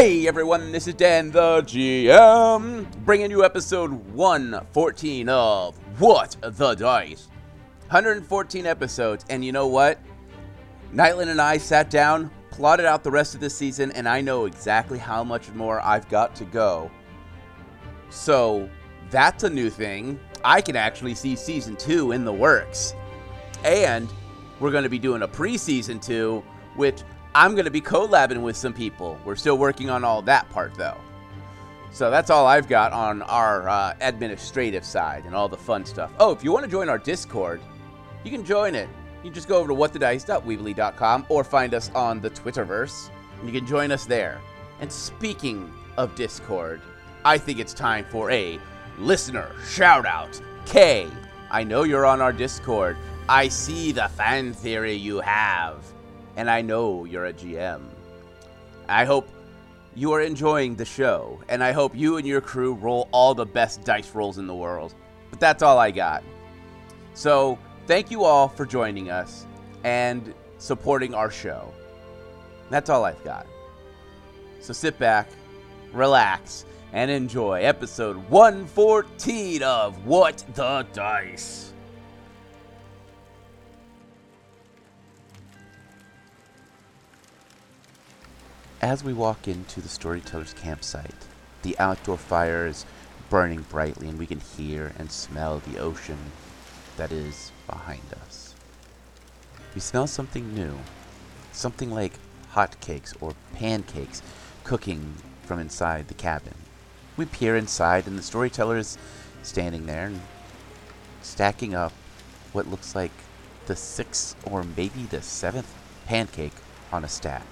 Hey everyone, this is Dan the GM, bringing you episode 114 of What the Dice. 114 episodes, and you know what? Nightland and I sat down, plotted out the rest of the season, and I know exactly how much more I've got to go. So, that's a new thing. I can actually see season 2 in the works. And we're going to be doing a pre-season 2, which I'm going to be collabing with some people. We're still working on all that part, though. So that's all I've got on our uh, administrative side and all the fun stuff. Oh, if you want to join our Discord, you can join it. You just go over to whatthedice.weebly.com or find us on the Twitterverse, and you can join us there. And speaking of Discord, I think it's time for a listener shout out. Kay, I know you're on our Discord. I see the fan theory you have, and I know you're a GM. I hope you are enjoying the show, and I hope you and your crew roll all the best dice rolls in the world. But that's all I got. So, thank you all for joining us and supporting our show. That's all I've got. So sit back, relax, and enjoy episode 114 of What the Dice. As we walk into the storyteller's campsite, the outdoor fire is burning brightly, and we can hear and smell the ocean that is behind us. We smell something new, something like hotcakes or pancakes cooking from inside the cabin. We peer inside, and the storyteller is standing there and stacking up what looks like the sixth or maybe the seventh pancake on a stack.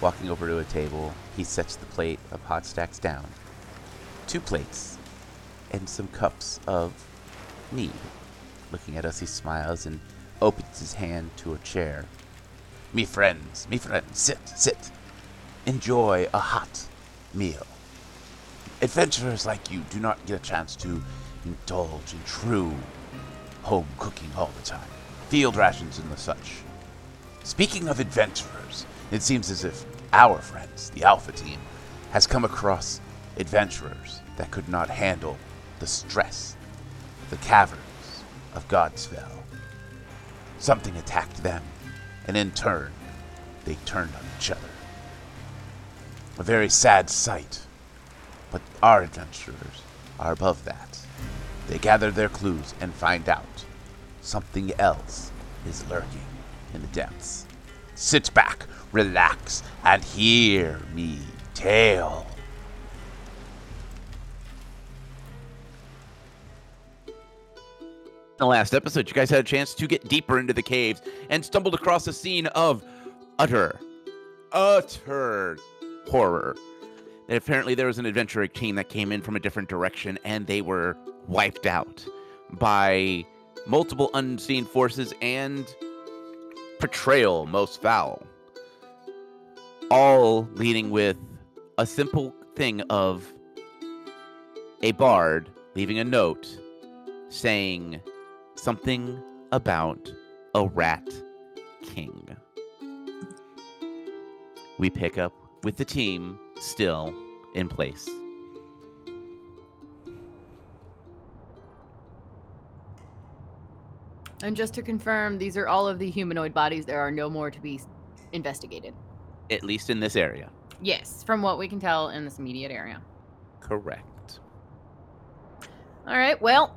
Walking over to a table, he sets the plate of hot stacks down. Two plates and some cups of mead. Looking at us, he smiles and opens his hand to a chair. Me friends, me friends, sit, sit. Enjoy a hot meal. Adventurers like you do not get a chance to indulge in true home cooking all the time. Field rations and the such. Speaking of adventurers, it seems as if our friends, the Alpha Team, has come across adventurers that could not handle the stress the caverns of Godsfell. Something attacked them, and in turn, they turned on each other. A very sad sight, but our adventurers are above that. They gather their clues and find out something else is lurking in the depths. Sit back, relax, and hear me tale. In the last episode, you guys had a chance to get deeper into the caves and stumbled across a scene of utter, utter horror. And apparently, there was an adventuring team that came in from a different direction and they were wiped out by multiple unseen forces and portrayal most foul. All leading with a simple thing of a bard leaving a note saying something about a rat king. We pick up with the team still in place. And just to confirm, these are all of the humanoid bodies. There are no more to be investigated. At least in this area. Yes, from what we can tell in this immediate area. Correct. All right, well,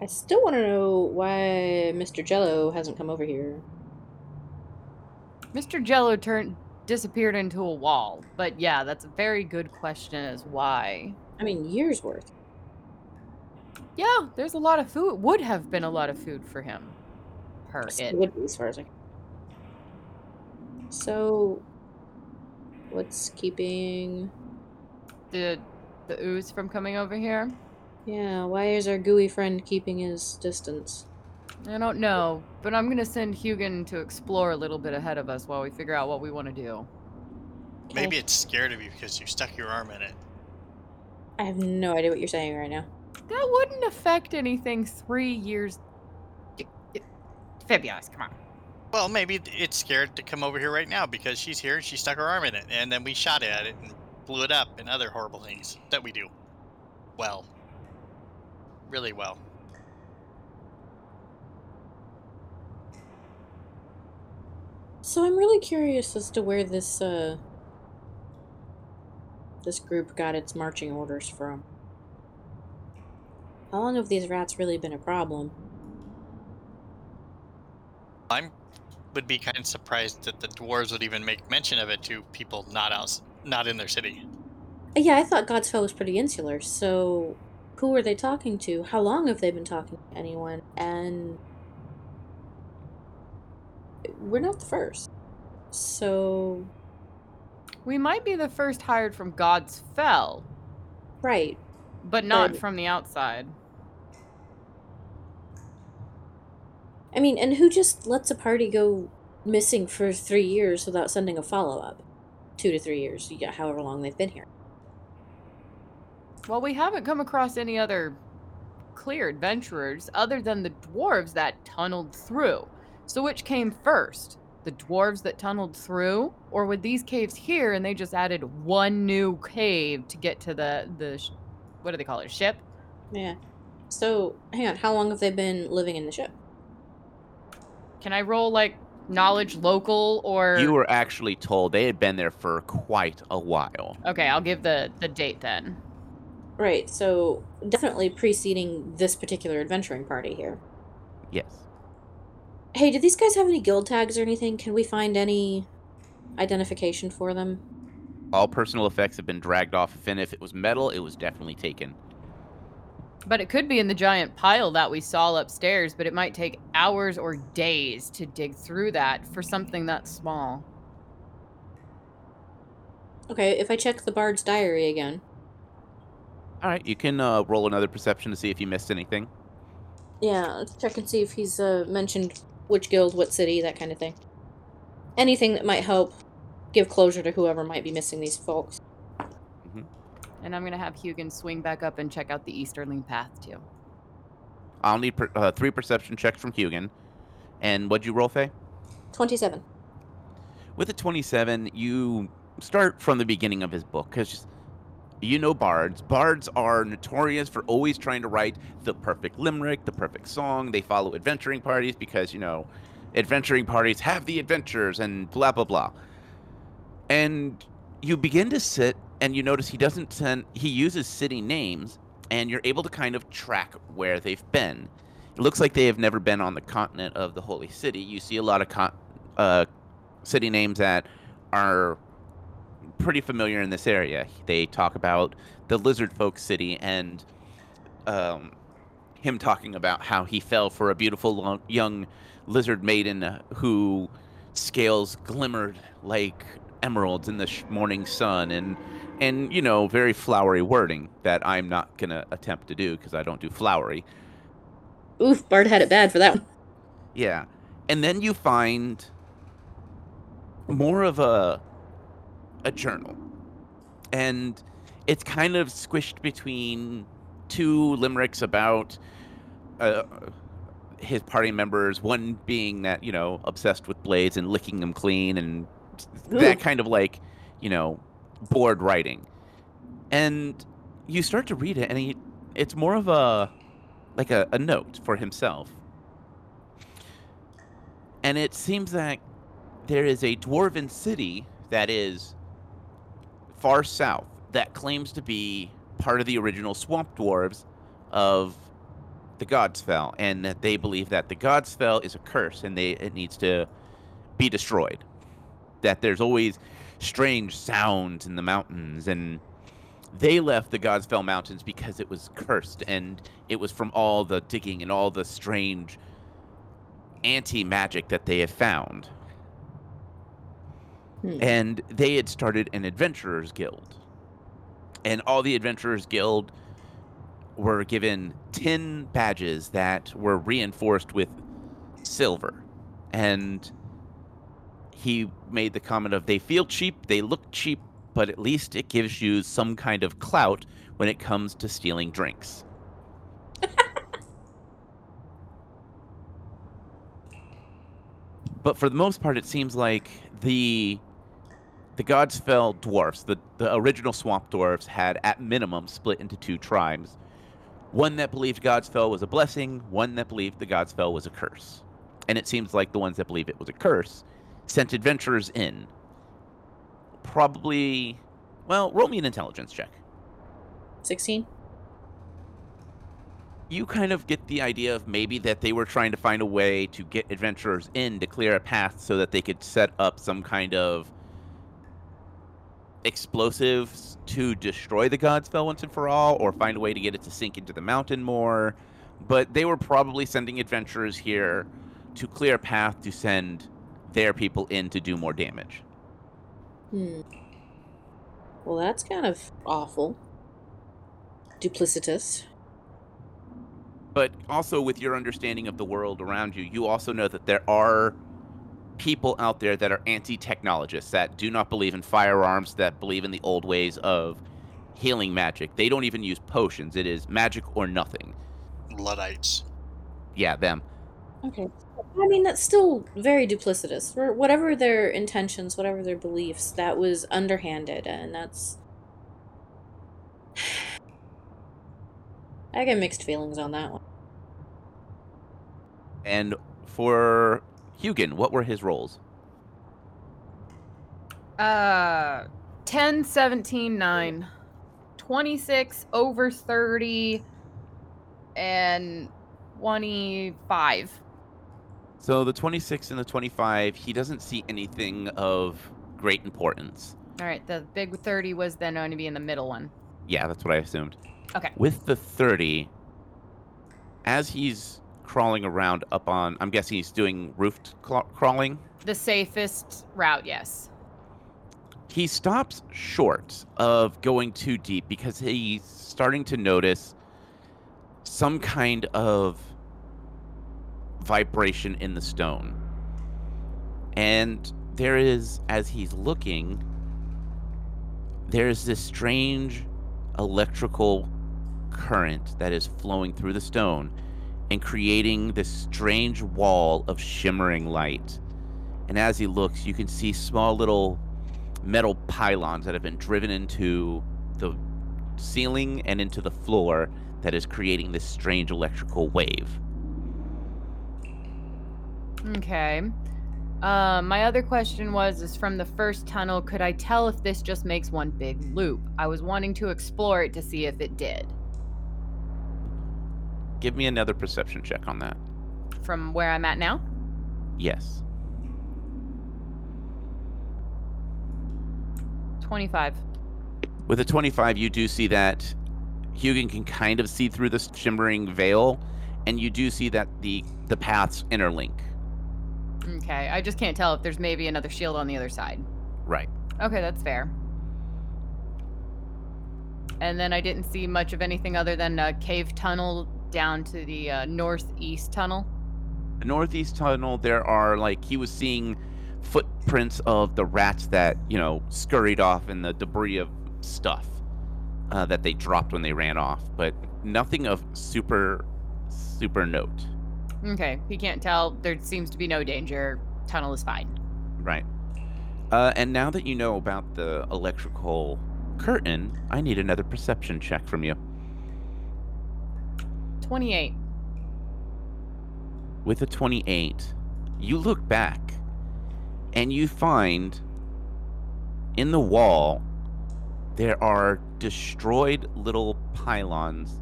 I still want to know why Mr. Jello hasn't come over here. Mr. Jello turned disappeared into a wall. But yeah, that's a very good question as why. I mean, years worth. Yeah, there's a lot of food. Would have been a lot of food for him. Still it. would be, as far as I. So, what's keeping? The the ooze from coming over here. Yeah, why is our gooey friend keeping his distance? I don't know, but I'm gonna send Hugin to explore a little bit ahead of us while we figure out what we want to do. Maybe it's scared of you because you stuck your arm in it. I have no idea what you're saying right now. That wouldn't affect anything three years. Fabius, come on. Well, maybe it's scared to come over here right now because she's here and she stuck her arm in it, and then we shot at it and blew it up, and other horrible things that we do. Well, really well. So I'm really curious as to where this uh this group got its marching orders from. How long have these rats really been a problem? I'm would be kind of surprised that the dwarves would even make mention of it to people not out, not in their city. Uh, Yeah, I thought Godsfell was pretty insular, so who were they talking to? How long have they been talking to anyone? And we're not the first. So, We might be the first hired from God's Fell, right. but not from the outside. I mean, and who just lets a party go missing for three years without sending a follow up? Two to three years, yeah, however long they've been here. Well, we haven't come across any other clear adventurers other than the dwarves that tunneled through. So, which came first? The dwarves that tunneled through, or with these caves here, and they just added one new cave to get to the the sh- what do they call it? Ship? Yeah. So, hang on, how long have they been living in the ship? Can I roll like knowledge local or? You were actually told they had been there for quite a while. Okay, I'll give the the date then. Right, so definitely preceding this particular adventuring party here. Yes. Hey, did these guys have any guild tags or anything? Can we find any identification for them? All personal effects have been dragged off, and if it was metal, it was definitely taken. But it could be in the giant pile that we saw upstairs, but it might take hours or days to dig through that for something that small. Okay, if I check the bard's diary again. All right, you can uh, roll another perception to see if you missed anything. Yeah, let's check and see if he's uh, mentioned which guild, what city, that kind of thing. Anything that might help give closure to whoever might be missing these folks. And I'm gonna have Hugin swing back up and check out the Easterling Path too. I'll need per- uh, three perception checks from Hugin. And what'd you roll, Phae? 27. With a 27, you start from the beginning of his book because you know bards. Bards are notorious for always trying to write the perfect limerick, the perfect song. They follow adventuring parties because, you know, adventuring parties have the adventures and blah, blah, blah. And you begin to sit and you notice he doesn't send, he uses city names and you're able to kind of track where they've been. It looks like they have never been on the continent of the Holy City. You see a lot of con- uh, city names that are pretty familiar in this area. They talk about the lizard folk city and um, him talking about how he fell for a beautiful young lizard maiden uh, who scales glimmered like emeralds in the sh- morning sun and and you know very flowery wording that I'm not going to attempt to do because I don't do flowery. Oof, Bard had it bad for that one. Yeah. And then you find more of a a journal. And it's kind of squished between two limericks about uh, his party members, one being that, you know, obsessed with blades and licking them clean and that kind of like, you know, bored writing. And you start to read it and he it's more of a like a, a note for himself. And it seems that there is a dwarven city that is far south that claims to be part of the original swamp dwarves of the Godsfell, and that they believe that the Godsfell is a curse and they it needs to be destroyed. That there's always strange sounds in the mountains, and they left the Godsfell Mountains because it was cursed, and it was from all the digging and all the strange anti magic that they have found. Hmm. And they had started an adventurers guild. And all the adventurers guild were given 10 badges that were reinforced with silver. And he made the comment of they feel cheap, they look cheap, but at least it gives you some kind of clout when it comes to stealing drinks. but for the most part, it seems like the the Godsfell dwarfs, the, the original swamp dwarfs, had at minimum split into two tribes. One that believed Godsfell was a blessing, one that believed the Godsfell was a curse. And it seems like the ones that believe it was a curse sent adventurers in. Probably, well, roll me an intelligence check. 16? you kind of get the idea of maybe that they were trying to find a way to get adventurers in to clear a path so that they could set up some kind of explosives to destroy the Godsfell once and for all, or find a way to get it to sink into the mountain more. But they were probably sending adventurers here to clear a path to send their people in to do more damage. Hmm. Well, that's kind of awful. Duplicitous. but also with your understanding of the world around you, you also know that there are people out there that are anti-technologists that do not believe in firearms, that believe in the old ways of healing magic. They don't even use potions. It is magic or nothing. Luddites. Yeah, them. Okay. I mean, that's still very duplicitous. For whatever their intentions, whatever their beliefs, that was underhanded, and that's. I get mixed feelings on that one. And for Hugin, what were his rolls? Uh, 10, 17, 9. 26, over 30, and 25. So the 26 and the 25, he doesn't see anything of great importance. All right, the big 30 was then going to be in the middle one. Yeah, that's what I assumed. Okay. With the 30, as he's crawling around up on, I'm guessing he's doing roof cl- crawling. The safest route, yes. He stops short of going too deep because he's starting to notice some kind of vibration in the stone. And there is, as he's looking, there's this strange electrical current that is flowing through the stone and creating this strange wall of shimmering light. And as he looks, you can see small little metal pylons that have been driven into the ceiling and into the floor that is creating this strange electrical wave. Okay. Uh, my other question was is from the first tunnel, could I tell if this just makes one big loop? I was wanting to explore it to see if it did. Give me another perception check on that. From where I'm at now? Yes. 25. With a 25, you do see that Hugin can kind of see through this shimmering veil, and you do see that the the paths interlink. Okay, I just can't tell if there's maybe another shield on the other side. Right. Okay, that's fair. And then I didn't see much of anything other than a cave tunnel down to the uh, northeast tunnel. The northeast tunnel, there are like he was seeing footprints of the rats that you know scurried off in the debris of stuff uh, that they dropped when they ran off, but nothing of super super note. Okay, he can't tell. There seems to be no danger. Tunnel is fine. Right. Uh, and now that you know about the electrical curtain, I need another perception check from you. 28. With a 28, you look back and you find in the wall there are destroyed little pylons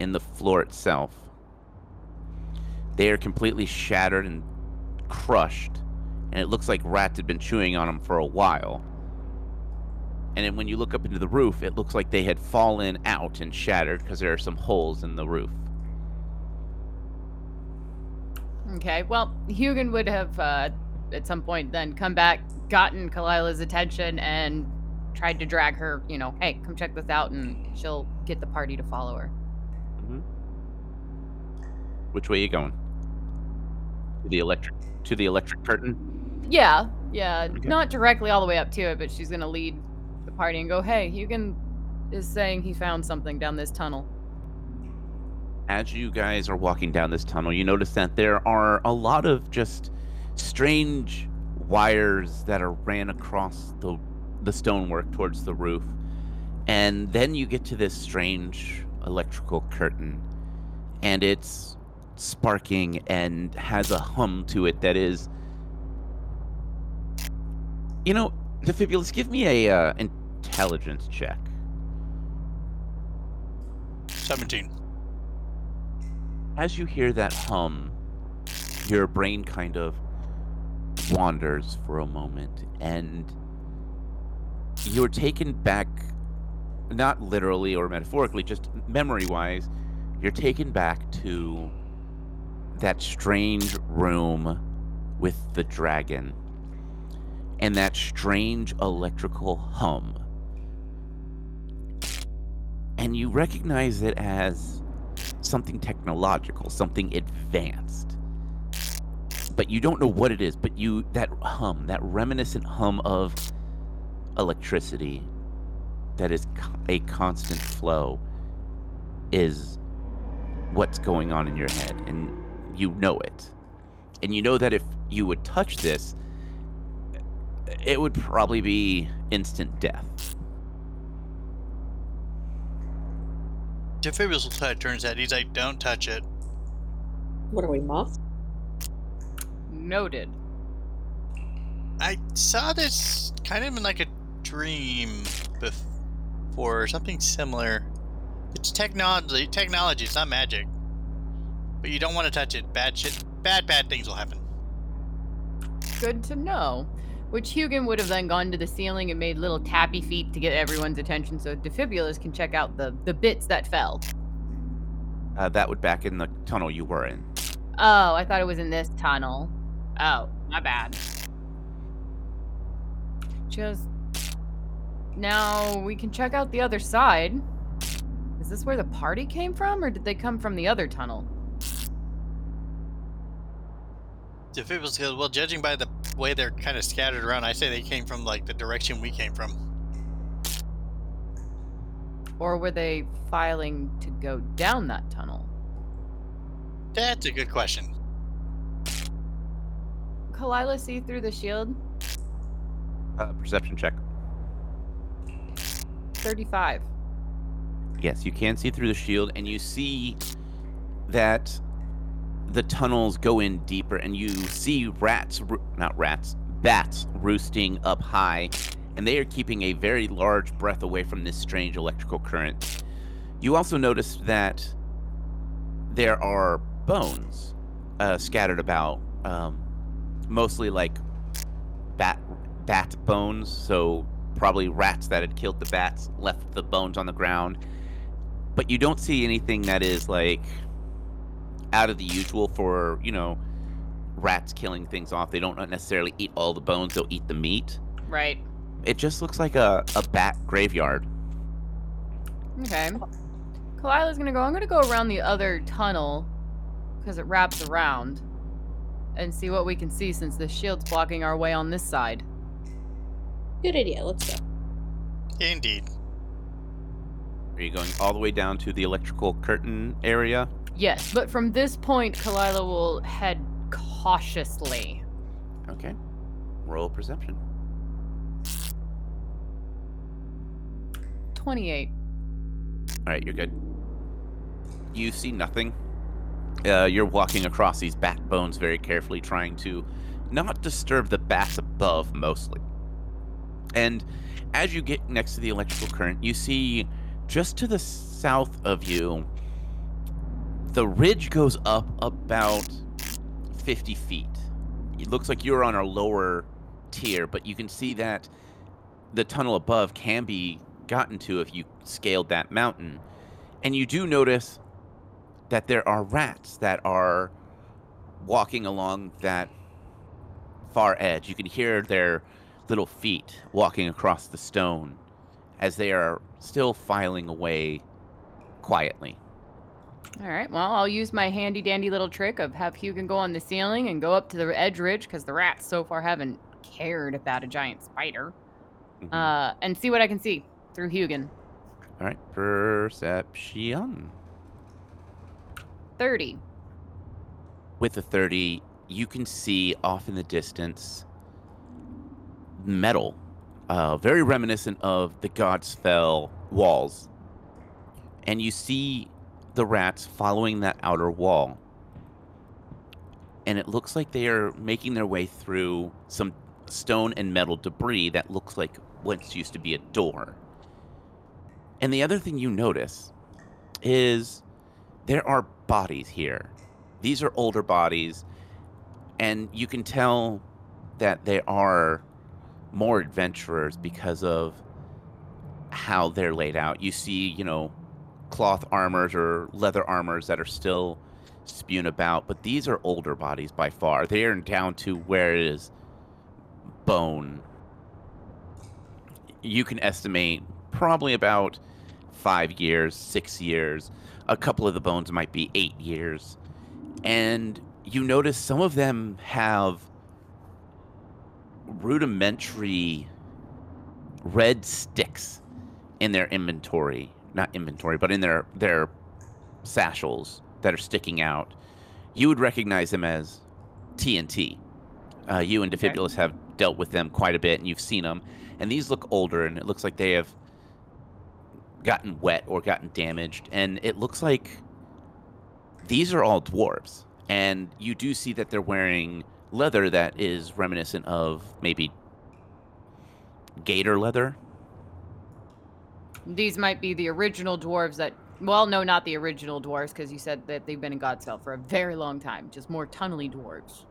in the floor itself. They are completely shattered and crushed, and it looks like rats had been chewing on them for a while. And then when you look up into the roof, it looks like they had fallen out and shattered because there are some holes in the roof. Okay, well, Hugin would have uh, at some point then come back, gotten Kalila's attention, and tried to drag her, you know, hey, come check this out, and she'll get the party to follow her. Which way are you going? To the electric to the electric curtain? Yeah, yeah, Okay. not directly all the way up to it, but she's gonna lead the party and go, hey, Hugin is saying he found something down this tunnel. As you guys are walking down this tunnel, you notice that there are a lot of just strange wires that are ran across the the stonework towards the roof. And then you get to this strange electrical curtain and it's sparking and has a hum to it that is You know, Defibulus, give me a uh, intelligence check. 17. As you hear that hum, your brain kind of wanders for a moment and you're taken back, not literally or metaphorically, just memory wise, you're taken back to that strange room with the dragon and that strange electrical hum. And you recognize it as something technological, something advanced. But you don't know what it is, but you that hum, that reminiscent hum of electricity that is a constant flow is what's going on in your head and you know it. And you know that if you would touch this it would probably be instant death. Defibulus will turns out. He's like, don't touch it. What are we, moth? Noted. I saw this kind of in like a dream before, or something similar. It's technology. Technology. It's not magic. But you don't want to touch it. Bad shit. Bad, bad things will happen. Good to know. Which Hugin would have then gone to the ceiling and made little tappy feet to get everyone's attention so Defibulus can check out the, the bits that fell. Uh, that would back in the tunnel you were in. Oh, I thought it was in this tunnel. Oh, my bad. Just. Now we can check out the other side. Is this where the party came from, or did they come from the other tunnel? Defibulus goes, well, judging by the way they're kind of scattered around, I say they came from like the direction we came from. Or were they filing to go down that tunnel? That's a good question. Kalila see through the shield? Uh, perception check. 35. Yes, you can see through the shield, and you see that the tunnels go in deeper, and you see rats, not rats, bats roosting up high, and they are keeping a very large breath away from this strange electrical current. You also notice that there are bones uh, scattered about, um, mostly like bat bat bones, so probably rats that had killed the bats left the bones on the ground but you don't see anything that is like out of the usual for you know rats killing things off they don't necessarily eat all the bones they'll eat the meat Right. it just looks like a, a bat graveyard Okay. Kalila's gonna go. I'm gonna go around the other tunnel because it wraps around and see what we can see since the shield's blocking our way on this side. Good idea. Let's go. Indeed. are you going all the way down to the electrical curtain area Yes, but from this point, Kalila will head cautiously. okay roll perception 28. All right, you're good. You see nothing. Uh, you're walking across these bat bones very carefully, trying to not disturb the bats above mostly. And as you get next to the electrical current, you see just to the south of you, the ridge goes up about 50 feet. It looks like you're on a lower tier, but you can see that the tunnel above can be gotten to if you scaled that mountain. And you do notice that there are rats that are walking along that far edge. You can hear their little feet walking across the stone as they are still filing away quietly. All right, well, I'll use my handy dandy little trick of have Hugin go on the ceiling and go up to the edge ridge because the rats so far haven't cared about a giant spider. Mhm. Uh, and see what I can see through Hugin. All right, perception. 30. With the 30, you can see off in the distance metal, uh, very reminiscent of the Godsfell walls. And you see the rats following that outer wall. And it looks like they are making their way through some stone and metal debris that looks like once used to be a door. And the other thing you notice is there are bodies here. These are older bodies, and you can tell that they are more adventurers because of how they're laid out. You see, you know, cloth armors or leather armors that are still spewing about, but these are older bodies by far. They are down to where it is bone. You can estimate probably about five years, six years. A couple of the bones might be eight years. And you notice some of them have rudimentary red sticks in their inventory. Not inventory, but in their their satchels that are sticking out. You would recognize them as TNT. Uh, you and Okay. Defibulus have dealt with them quite a bit, and you've seen them. And these look older, and it looks like they have gotten wet or gotten damaged. And it looks like these are all dwarves. And you do see that they're wearing leather that is reminiscent of maybe gator leather. These might be the original dwarves that. Well, no, not the original dwarves, because you said that they've been in Godsfell for a very long time. Just more tunnely dwarves.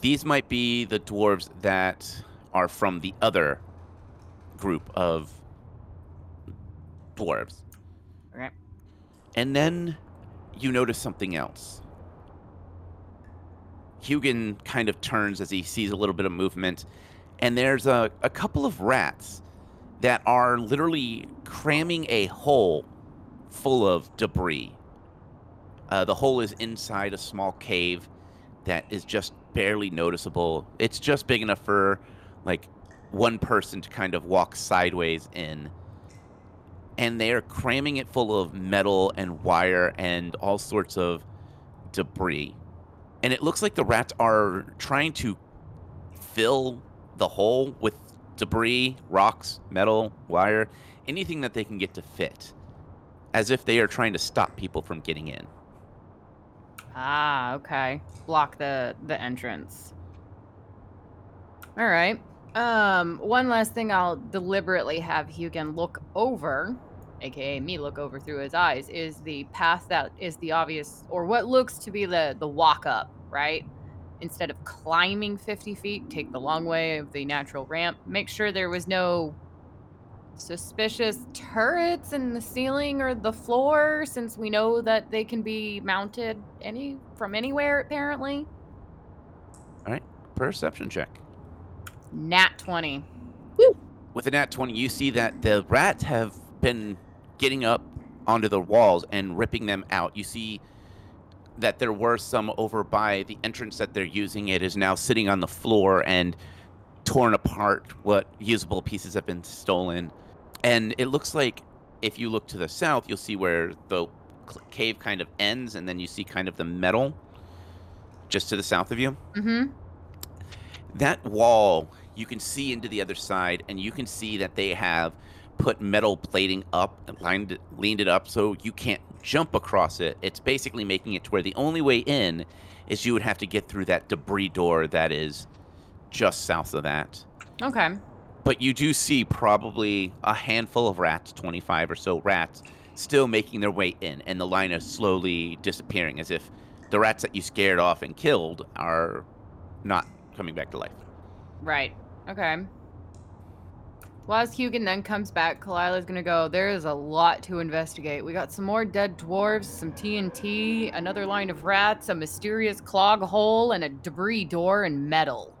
These might be the dwarves that are from the other group of dwarves. Okay. And then you notice something else. Hugin kind of turns as he sees a little bit of movement, and there's a, a couple of rats that are literally cramming a hole full of debris. Uh, the hole is inside a small cave that is just barely noticeable. It's just big enough for like one person to kind of walk sideways in. And they are cramming it full of metal and wire and all sorts of debris. And it looks like the rats are trying to fill the hole with debris, rocks, metal, wire, anything that they can get to fit, as if they are trying to stop people from getting in. Ah, okay. Block the the entrance. All right. Um, one last thing I'll deliberately have Hugin look over, aka me look over through his eyes, is the path that is the obvious or what looks to be the the walk up, right? Instead of climbing 50 feet, take the long way of the natural ramp. Make sure there was no suspicious turrets in the ceiling or the floor since we know that they can be mounted any from anywhere apparently All right, Perception check. nat 20 With a nat 20, you see that the rats have been getting up onto the walls and ripping them out. You see that there were some over by the entrance that they're using. It is now sitting on the floor and torn apart. What usable pieces have been stolen. And it looks like if you look to the south, you'll see where the cave kind of ends, and then you see kind of the metal just to the south of you mm-hmm that wall you can see into the other side and you can see that they have put metal plating up and lined it, leaned it up so you can't jump across it. It's basically making it to where the only way in is you would have to get through that debris door that is just south of that. Okay. But you do see probably a handful of rats 25 or so rats still making their way in and the line is slowly disappearing as if the rats that you scared off and killed are not coming back to life. Right. Okay well as hugin then comes back kalila's gonna go there is a lot to investigate we got some more dead dwarves some tnt another line of rats a mysterious clog hole and a debris door and metal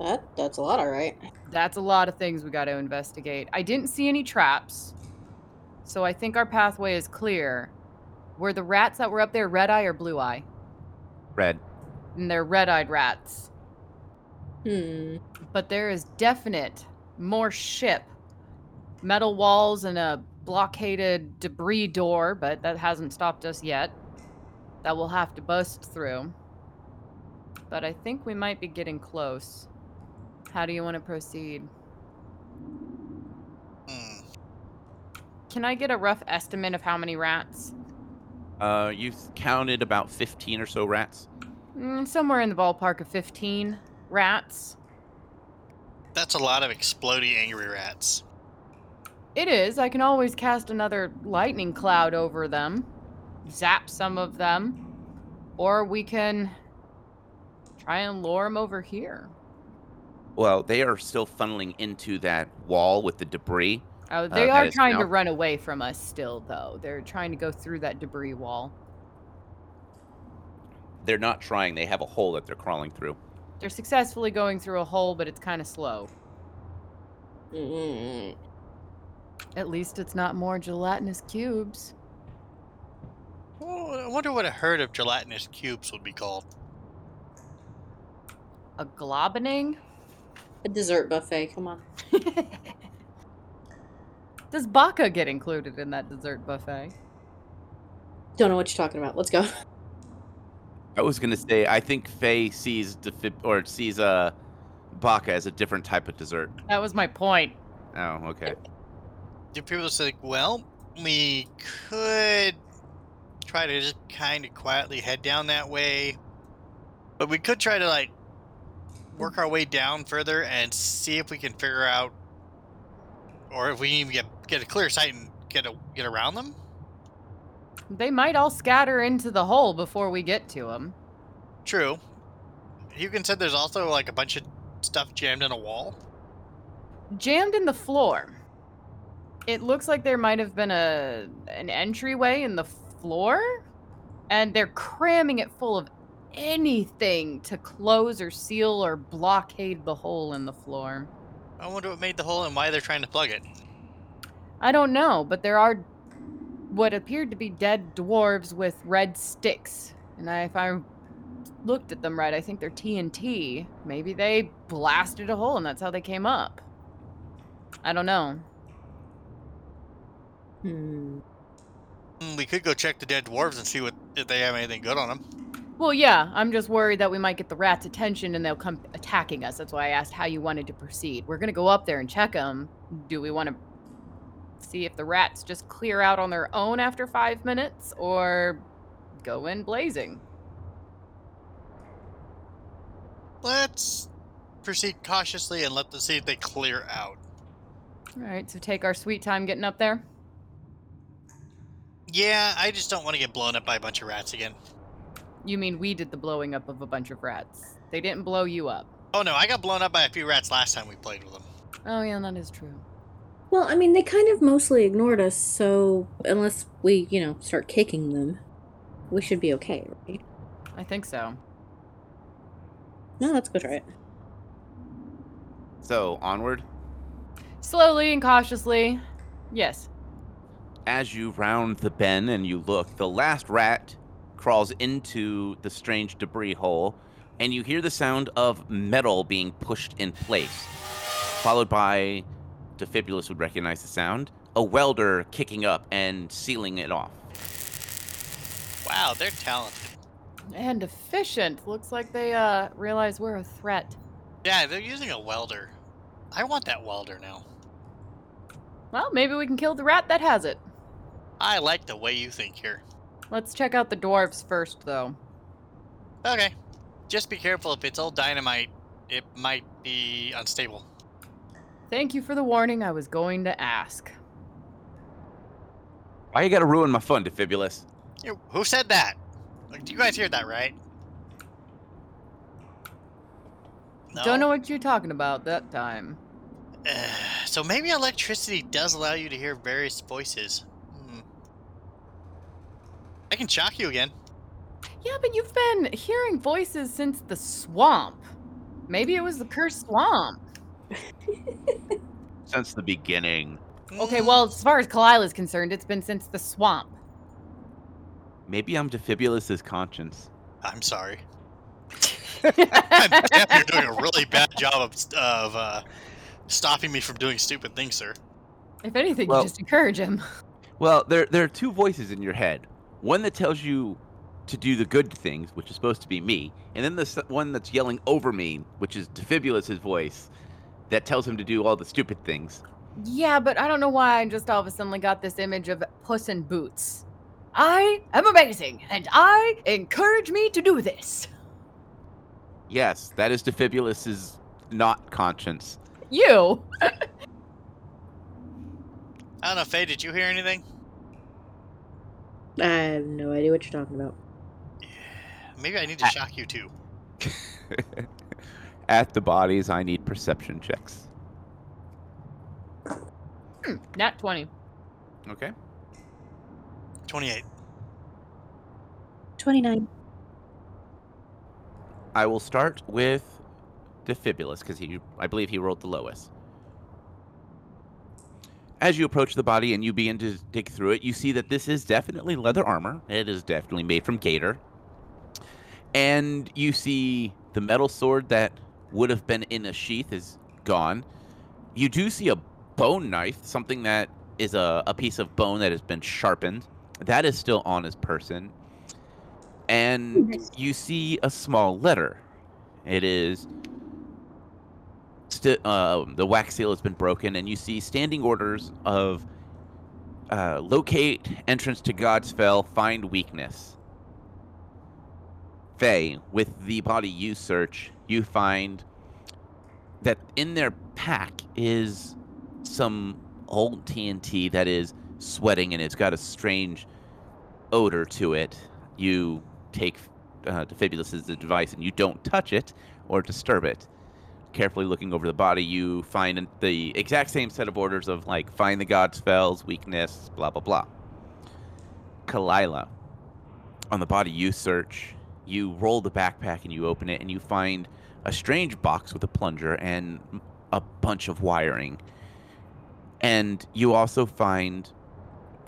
That that's a lot, all right. That's a lot of things we got to investigate. I didn't see any traps, so I think our pathway is clear. Were the rats that were up there red eye or blue eye? red And they're red eyed rats. Hmm. But there is definite more ship, metal walls, and a blockaded debris door, but that hasn't stopped us yet. That we'll have to bust through. But I think we might be getting close. How do you want to proceed? Hmm. Can I get a rough estimate of how many rats? Uh, you counted about 15 or so rats. Mm, somewhere in the ballpark of 15 rats. That's a lot of exploding angry rats. It is. I can always cast another lightning cloud over them, zap some of them, or we can try and lure them over here. Well, they are still funneling into that wall with the debris. Oh, uh, they that are is trying to run away from us still, though. They're trying to go through that debris wall. They're not trying, they have a hole that they're crawling through. They're successfully going through a hole, but it's kind of slow. Mm. At least it's not more gelatinous cubes. Oh, I wonder what a herd of gelatinous cubes would be called. A globining? A dessert buffet. Come on. Does Baka get included in that dessert buffet? Don't know what you're talking about. Let's go. I was gonna say, I think Phae sees defib- or sees uh, Baka as a different type of dessert. That was my point. Oh, okay. Do people say, well, we could try to just kind of quietly head down that way, but we could try to like work our way down further and see if we can figure out, or if we can even get get a clear sight and get a, get around them. They might all scatter into the hole before we get to them. True. You can said there's also like a bunch of stuff jammed in a wall. Jammed in the floor. It looks like there might have been a an entryway in the floor, and they're cramming it full of anything to close or seal or blockade the hole in the floor. I wonder what made the hole and why they're trying to plug it. I don't know, but there are what appeared to be dead dwarves with red sticks. And I, if I looked at them right, I think they're TNT. Maybe they blasted a hole and that's how they came up. I don't know. Hmm. Mm, We could go check the dead dwarves and see what if they have anything good on them. Well, yeah, I'm just worried that we might get the rats' attention and they'll come attacking us. That's why I asked how you wanted to proceed. We're gonna go up there and check them. Do we want to see if the rats just clear out on their own after five minutes, or go in blazing? Let's proceed cautiously and let them see if they clear out. All right, so take our sweet time getting up there. Yeah, I just don't want to get blown up by a bunch of rats again. You mean we did the blowing up of a bunch of rats? They didn't blow you up. Oh no, I got blown up by a few rats last time we played with them. Oh yeah, that is true. Well, I mean, they kind of mostly ignored us, so unless we, you know, start kicking them, we should be okay, right? I think so. No, let's go try it. So onward. Slowly and cautiously. Yes. As you round the bend and you look, the last rat crawls into the strange debris hole, and you hear the sound of metal being pushed in place, followed by Defibulus would recognize the sound, a welder kicking up and sealing it off. Wow, they're talented. And efficient. Looks like they uh realize we're a threat. Yeah, they're using a welder. I want that welder now. Well, maybe we can kill the rat that has it. I like the way you think here. Let's check out the dwarves first, though. Okay. Just be careful if it's old dynamite, it might be unstable. Thank you for the warning. I was going to ask. Why you gotta ruin my fun, Defibulus? You- Who said that? Like, You guys hear that, right? No? Don't know what you're talking about that time. Uh, so maybe electricity does allow you to hear various voices. Hmm. I can shock you again. Yeah, but you've been hearing voices since the swamp. Maybe it was the cursed swamp. Since the beginning. Okay, well, as far as Kalila is concerned, it's been since the swamp. Maybe I'm Defibulus's conscience. I'm sorry. I'm damn, you're doing a really bad job of, of uh, stopping me from doing stupid things, sir. If anything, Well- you just encourage him. Well, there there are two voices in your head. One that tells you to do the good things, which is supposed to be me, and then the s- one that's yelling over me, which is Defibulus's voice, that tells him to do all the stupid things. Yeah, but I don't know why I just all of a sudden got this image of Puss in Boots. I am amazing, and I encourage me to do this. Yes, that is Defibulus's not conscience. You. I don't know, Phae, did you hear anything? I have no idea what you're talking about. Maybe I need to I- shock you too. At the bodies, I need perception checks. Hmm, Nat 20. Okay. 28. 29. I will start with Defibulus because he, I believe, he rolled the lowest. As you approach the body and you begin to dig through it, you see that this is definitely leather armor. It is definitely made from gator. And you see the metal sword that would have been in a sheath is gone. You do see a bone knife, something that is a, a piece of bone that has been sharpened. That is still on his person. And you see a small letter. It is sti- uh, the wax seal has been broken, and you see standing orders of uh, locate entrance to Godsfell, find weakness. Phae, with the body you search, you find that in their pack is some old TNT that is sweating and it's got a strange odor to it. You take uh, Defibulus's advice and you don't touch it or disturb it. Carefully looking over the body, you find the exact same set of orders of like find the Godsfell's, weakness, blah blah blah. Kalila. On the body you search, you roll the backpack and you open it and you find a strange box with a plunger and a bunch of wiring. And you also find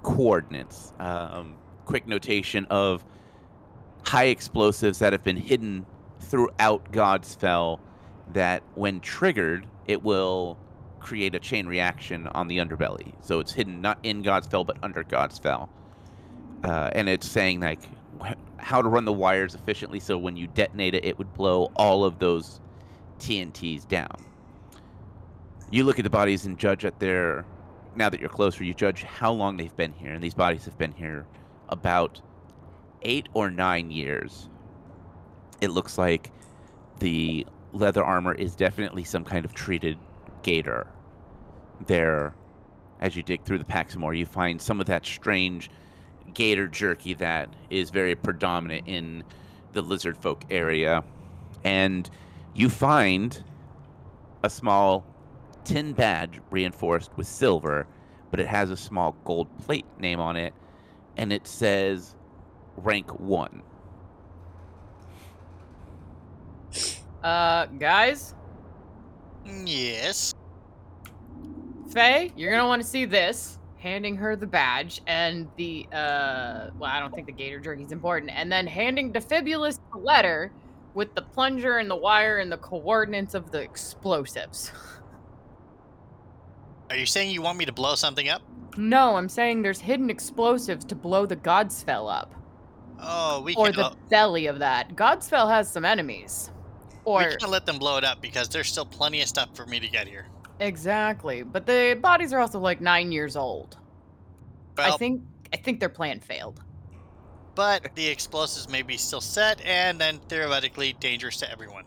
coordinates. Um, quick notation of high explosives that have been hidden throughout Godsfell that when triggered, it will create a chain reaction on the underbelly. So it's hidden not in Godsfell, but under Godsfell. Uh, and it's saying like how to run the wires efficiently so when you detonate it, it would blow all of those TNTs down. You look at the bodies and judge at their. Now that you're closer, you judge how long they've been here, and these bodies have been here about eight or nine years. It looks like the leather armor is definitely some kind of treated gator. There, as you dig through the pack some more, you find some of that strange gator jerky that is very predominant in the lizard folk area. And you find a small tin badge reinforced with silver, but it has a small gold plate name on it, and it says rank one. Uh, guys, Yes. Phae, you're gonna want to see this. Handing her the badge and the uh, well, I don't think the gator jerky's important. And then handing Defibulus the letter with the plunger and the wire and the coordinates of the explosives. Are you saying you want me to blow something up? No, I'm saying there's hidden explosives to blow the Godsfell up. Oh, we or can. the belly of that. Godsfell has some enemies. Or we can't let them blow it up because there's still plenty of stuff for me to get here. Exactly, but the bodies are also like nine years old. Well, I think I think their plan failed. but the explosives may be still set and then theoretically dangerous to everyone.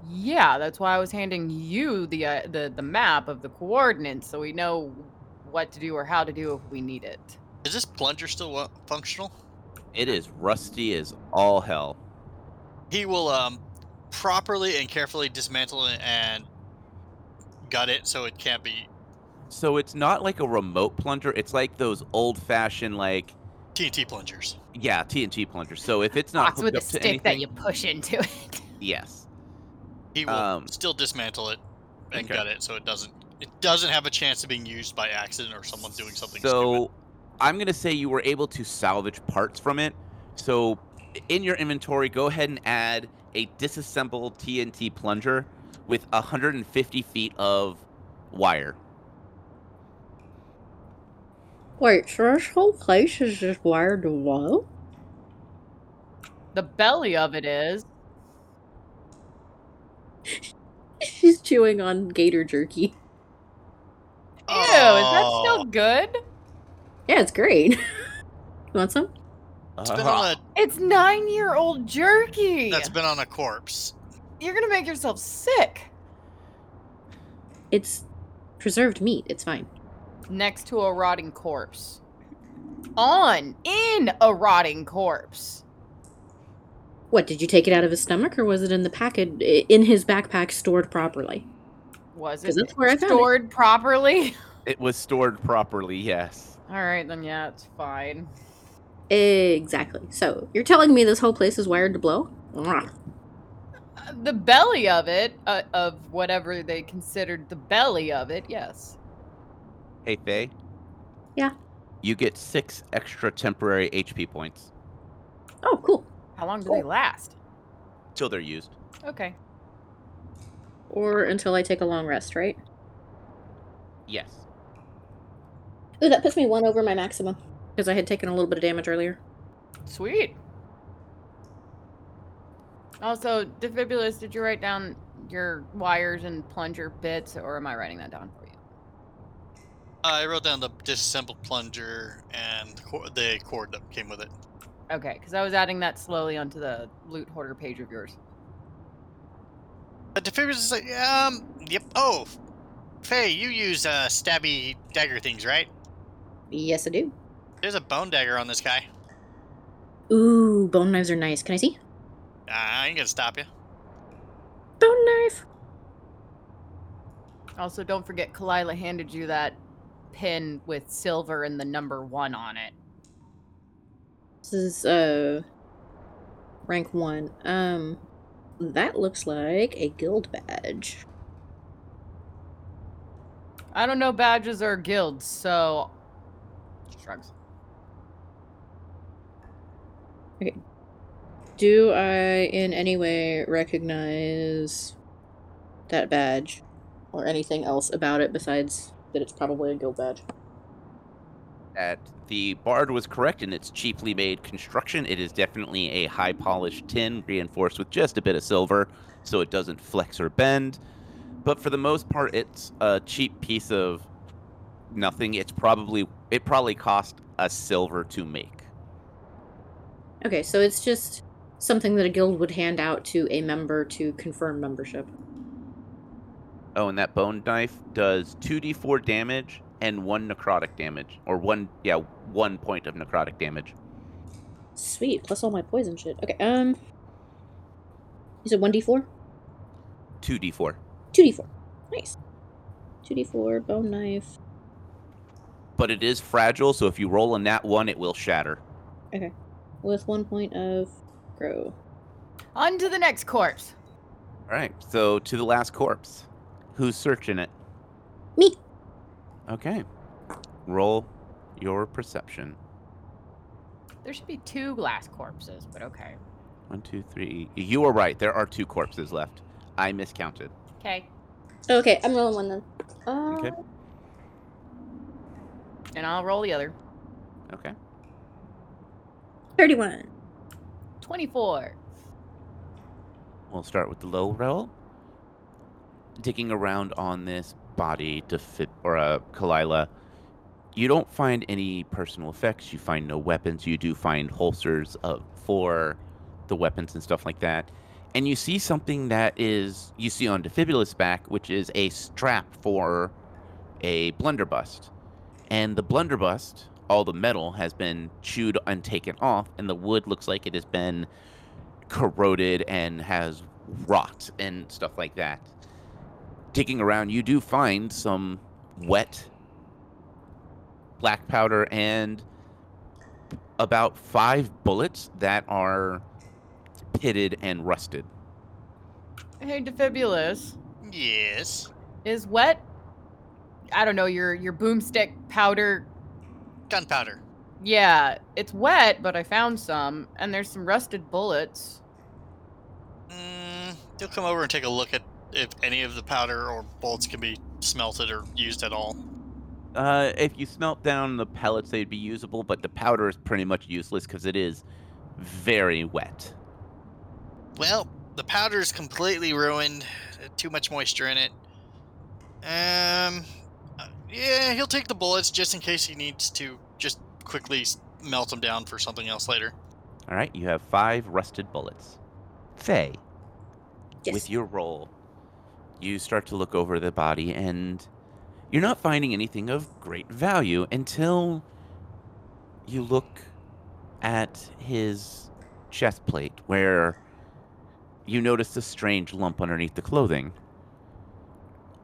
Yeah, that's why I was handing you the uh, the the map of the coordinates so we know what to do or how to do if we need it. Is this plunger still functional? It is rusty as all hell. He will um properly and carefully dismantle it and gut it so it can't be So it's not like a remote plunger. It's like those old-fashioned, like TNT plungers. yeah, TNT plungers. So if it's not Box hooked with a stick anything, that you push into it. yes. He will Um, still dismantle it and okay. gut it so it doesn't it doesn't have a chance of being used by accident or someone doing something So stupid. I'm gonna say you were able to salvage parts from it. So in your inventory, go ahead and add a disassembled TNT plunger with 150 feet of wire. Wait, so this whole place is just wired to wall? The belly of it is. She's chewing on gator jerky. Ew, is that Oh, still good? Yeah, it's great. you want some? It's been Uh, on a It's nine year old jerky. that's been on a corpse. You're gonna make yourself sick. It's preserved meat. It's fine. Next to a rotting corpse. On in a rotting corpse. What, did you take it out of his stomach or was it in the package in his backpack stored properly? Was it that's where I found it. stored properly? it was stored properly, yes. All right, then yeah, it's fine. Exactly. So, you're telling me this whole place is wired to blow? Mwah. Uh, The belly of it, uh, of whatever they considered the belly of it, yes. Hey, Phae. Yeah. You get six extra temporary HP points Oh, cool. How long do they last? till they're used. Okay. Or until I take a long rest, right? Yes. Ooh, that puts me one over my maximum. Because I had taken a little bit of damage earlier. Sweet. Also, Defibulus, did you write down your wires and plunger bits, or am I writing that down for you? I wrote down the disassembled plunger and the cord that came with it. Okay, because I was adding that slowly onto the loot hoarder page of yours. But the figures is like, um, yep. Oh, Phae, you use uh, stabby dagger things, right? Yes, I do. There's a bone dagger on this guy. Ooh, bone knives are nice. Can I see? Uh, I ain't gonna stop you. Bone knife! Also, don't forget Kalila handed you that pin with silver and the number one on it. This is, uh, rank one. Um, that looks like a guild badge. I don't know badges or guilds, so. Shrugs. Do I in any way recognize that badge or anything else about it besides that it's probably a guild badge? That the bard was correct in its cheaply made construction. It is definitely a high polished tin reinforced with just a bit of silver so it doesn't flex or bend. But for the most part, it's a cheap piece of nothing. It's probably it probably cost a silver to make. Okay, so it's just something that a guild would hand out to a member to confirm membership. Oh, and that bone knife does 2d4 damage and 1 necrotic damage. Or 1, yeah, 1 point of necrotic damage. Sweet, plus all my poison shit. Okay, um. You said 1d4? 2d4. 2d4. Nice. 2d4, bone knife. But it is fragile, so if you roll a nat 1, it will shatter. Okay. With one point of grow. On to the next corpse. Alright, so to the last corpse. Who's searching it? Me. Okay. Roll your perception. There should be two glass corpses, but okay. One, two, three. You are right. There are two corpses left. I miscounted. Okay. Okay, I'm rolling one then. Uh, Okay. And I'll roll the other. Okay. 31. 24. We'll start with the low roll. Digging around on this body to fit, or uh, Kalila, you don't find any personal effects. You find no weapons. You do find holsters of, for the weapons and stuff like that. And you see something that is, you see on Defibulus back, which is a strap for a blunderbuss. And the blunderbuss, all the metal has been chewed and taken off, and the wood looks like it has been corroded and has rot and stuff like that. Digging around, you do find some wet black powder and about five bullets that are pitted and rusted. Hey, Defibulus. Yes. Is wet. I don't know, your your boomstick powder. Gunpowder. Yeah, it's wet, but I found some, and there's some rusted bullets. Mm, you'll come over and take a look at if any of the powder or bullets can be smelted or used at all. Uh, if you smelt down the pellets, they'd be usable, but the powder is pretty much useless because it is very wet. Well, the powder's completely ruined. Too much moisture in it. Um, yeah, he'll take the bullets just in case he needs to just quickly melt them down for something else later. All right, you have five rusted bullets. Phae, Yes. with your roll, you start to look over the body and you're not finding anything of great value until you look at his chest plate where you notice a strange lump underneath the clothing.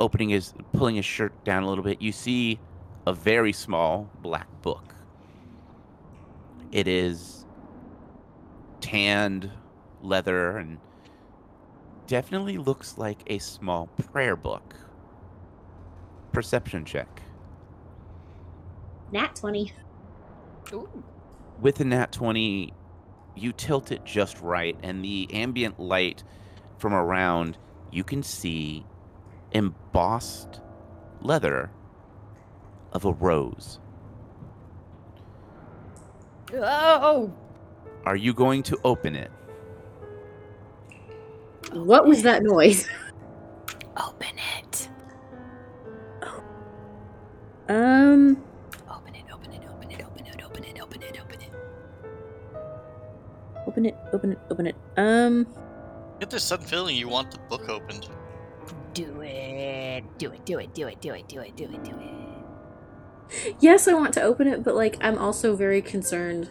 Opening his pulling his shirt down a little bit, you see a very small black book. It is tanned leather and definitely looks like a small prayer book. Perception check. Nat 20. Ooh. With a nat 20, you tilt it just right, and the ambient light from around, you can see embossed leather of a rose. Oh, Are you going to open it? What was that noise? open it. Um, Open it, open it, open it, open it, open it, open it, open it. open it, open it, open it. Um, Get this sudden feeling you want the book opened. Do it. Do it, do it, do it, do it, do it, do it, do it. yes, I want to open it, but like, I'm also very concerned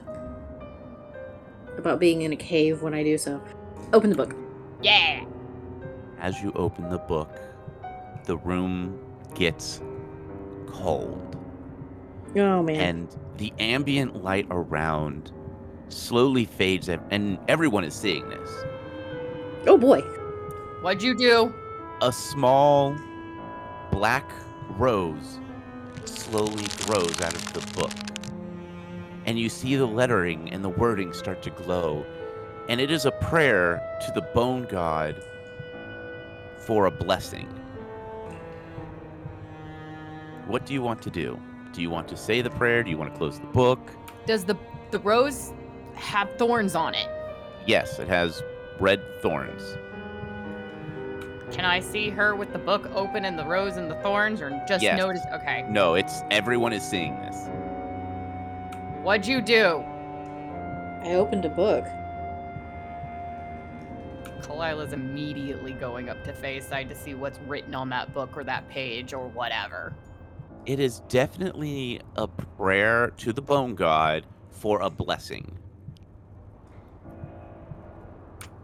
about being in a cave when I do so. Open the book. Yeah. As you open the book, the room gets cold. Oh man. and the ambient light around slowly fades and everyone is seeing this oh boy. What'd you do? A small black rose slowly grows out of the book. And you see the lettering and the wording start to glow. And it is a prayer to the bone god for a blessing. What do you want to do? Do you want to say the prayer? Do you want to close the book? Does the the rose have thorns on it? Yes, it has red thorns. Can I see her with the book open and the rose and the thorns, or just Yes. notice? Okay. No, it's everyone is seeing this. What'd you do? I opened a book. Kalila's immediately going up to Fayside to see what's written on that book or that page or whatever. It is definitely a prayer to the bone god for a blessing.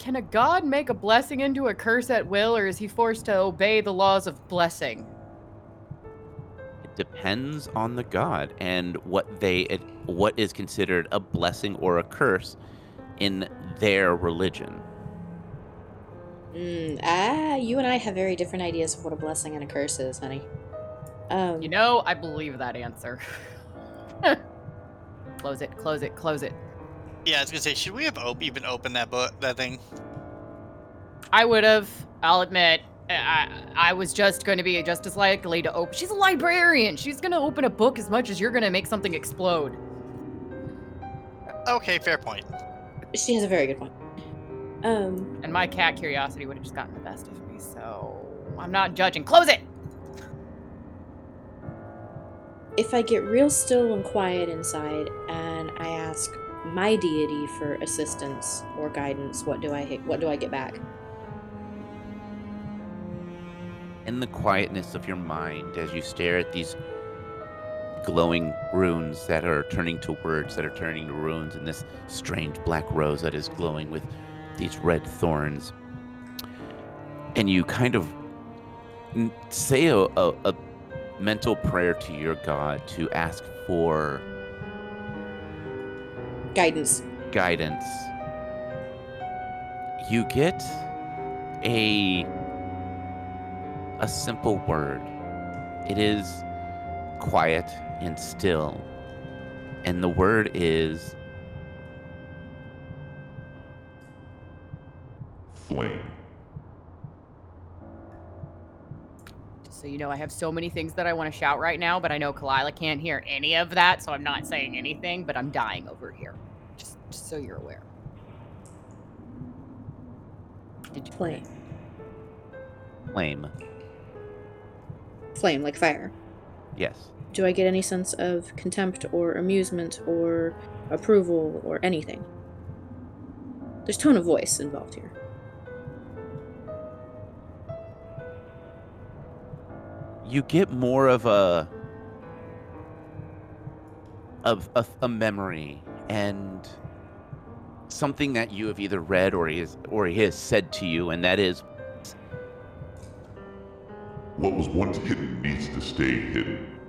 Can a god make a blessing into a curse at will, or is he forced to obey the laws of blessing? It depends on the god and what they it, what is considered a blessing or a curse in their religion. Mm, ah, you and I have very different ideas of what a blessing and a curse is, honey. Um, You know, I believe that answer. close it, close it, close it. Yeah, I was gonna say, should we have op- even opened that book, that thing? I would have. I'll admit. I, I I was just going to be just as likely to open. She's a librarian. She's going to open a book as much as you're going to make something explode. Okay, fair point. she has a very good point. Um, And my cat curiosity would have just gotten the best of me. So I'm not judging. Close it. if I get real still and quiet inside, and I ask my deity for assistance or guidance, what do I? What do I get back? in the quietness of your mind as you stare at these glowing runes that are turning to words that are turning to runes and this strange black rose that is glowing with these red thorns and you kind of say a, a, a mental prayer to your god to ask for Guidance. guidance you get a a simple word it is quiet and still and the word is Flame. So you know I have so many things that I want to shout right now, but I know Kalila can't hear any of that, so I'm not saying anything, but I'm dying over here. Just, just so you're aware. Did you Flame. Flame. Flame, like fire. Yes. Do I get any sense of contempt or amusement or approval or anything? There's tone of voice involved here. You get more of a of a, a memory and something that you have either read or he has or he has said to you, and that is What was once hidden needs to stay hidden.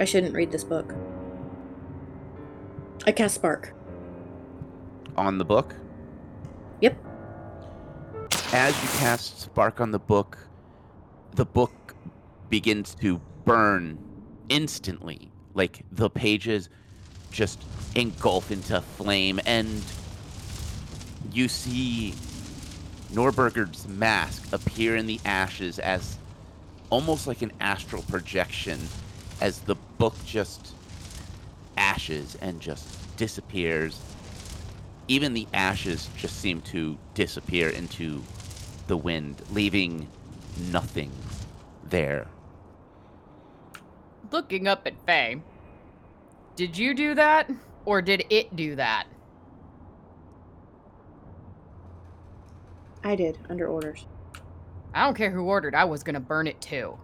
I shouldn't read this book. I cast Spark. on the book. Yep. As you cast spark on the book, the book begins to burn instantly. Like the pages just engulf into flame, and you see Norberger's mask appear in the ashes as almost like an astral projection as the book just ashes and just disappears. Even the ashes just seem to disappear into the wind, leaving nothing there. looking up at Phae? Did you do that, or did it do that? I did, under orders. I don't care who ordered. I was gonna burn it too.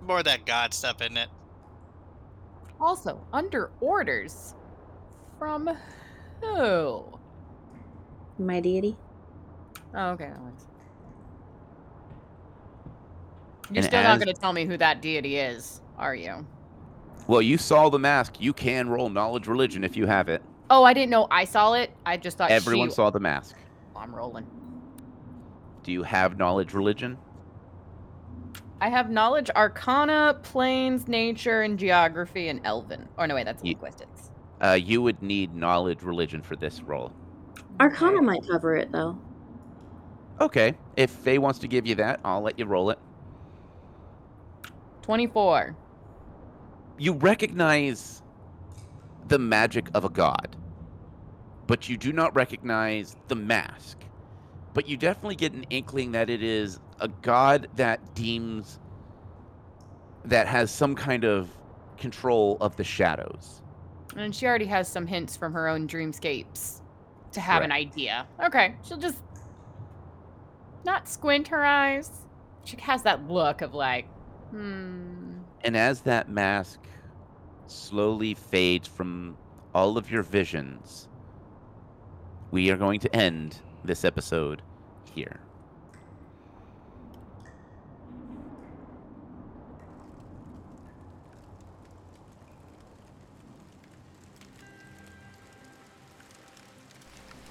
More that god stuff, isn't it? Also, under orders from who? My deity? Oh, okay, that works. You're And still not going to tell me who that deity is, are you? Well, you saw the mask. You can roll knowledge religion if you have it. Oh, I didn't know I saw it. I just thought Everyone she... saw the mask. I'm rolling. Do you have knowledge religion? I have knowledge, arcana, planes, nature, and geography, and elven. Or no, wait, that's Ye- linguistics. Uh, you would need knowledge religion for this roll. Arcana might cover it, though. Okay. If Phae wants to give you that, I'll let you roll it. 24. You recognize the magic of a god, but you do not recognize the mask. But you definitely get an inkling that it is a god that deems that has some kind of control of the shadows. And she already has some hints from her own dreamscapes to have an idea. Okay, she'll just not squint her eyes. She has that look of like, hmm. And as that mask slowly fades from all of your visions, we are going to end this episode here.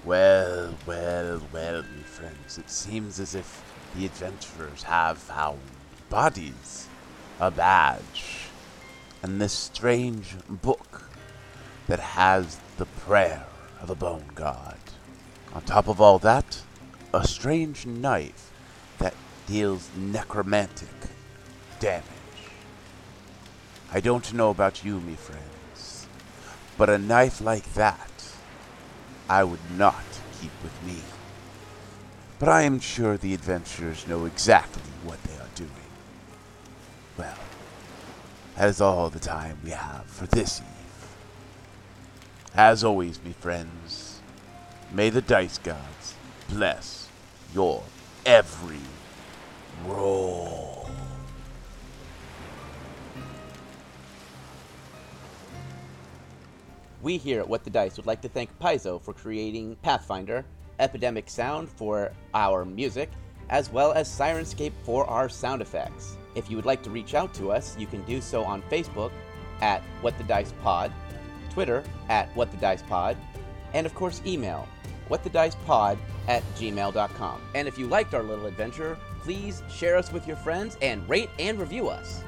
Well, well, well, me friends, it seems as if the adventurers have found bodies, a badge, and this strange book that has the prayer of a bone god. On top of all that, a strange knife that deals necromantic damage. I don't know about you, me friends, but a knife like that I would not keep with me. But I am sure the adventurers know exactly what they that is all the time we have for this eve. As always, me friends, may the dice gods bless your every roll. We here at What the Dice would like to thank Paizo for creating Pathfinder, Epidemic Sound for our music, as well as Syrinscape for our sound effects. If you would like to reach out to us, you can do so on Facebook at What the Dice Pod, Twitter at What the Dice Pod, and of course email whatthedicepod at gmail.com. And if you liked our little adventure, please share us with your friends and rate and review us.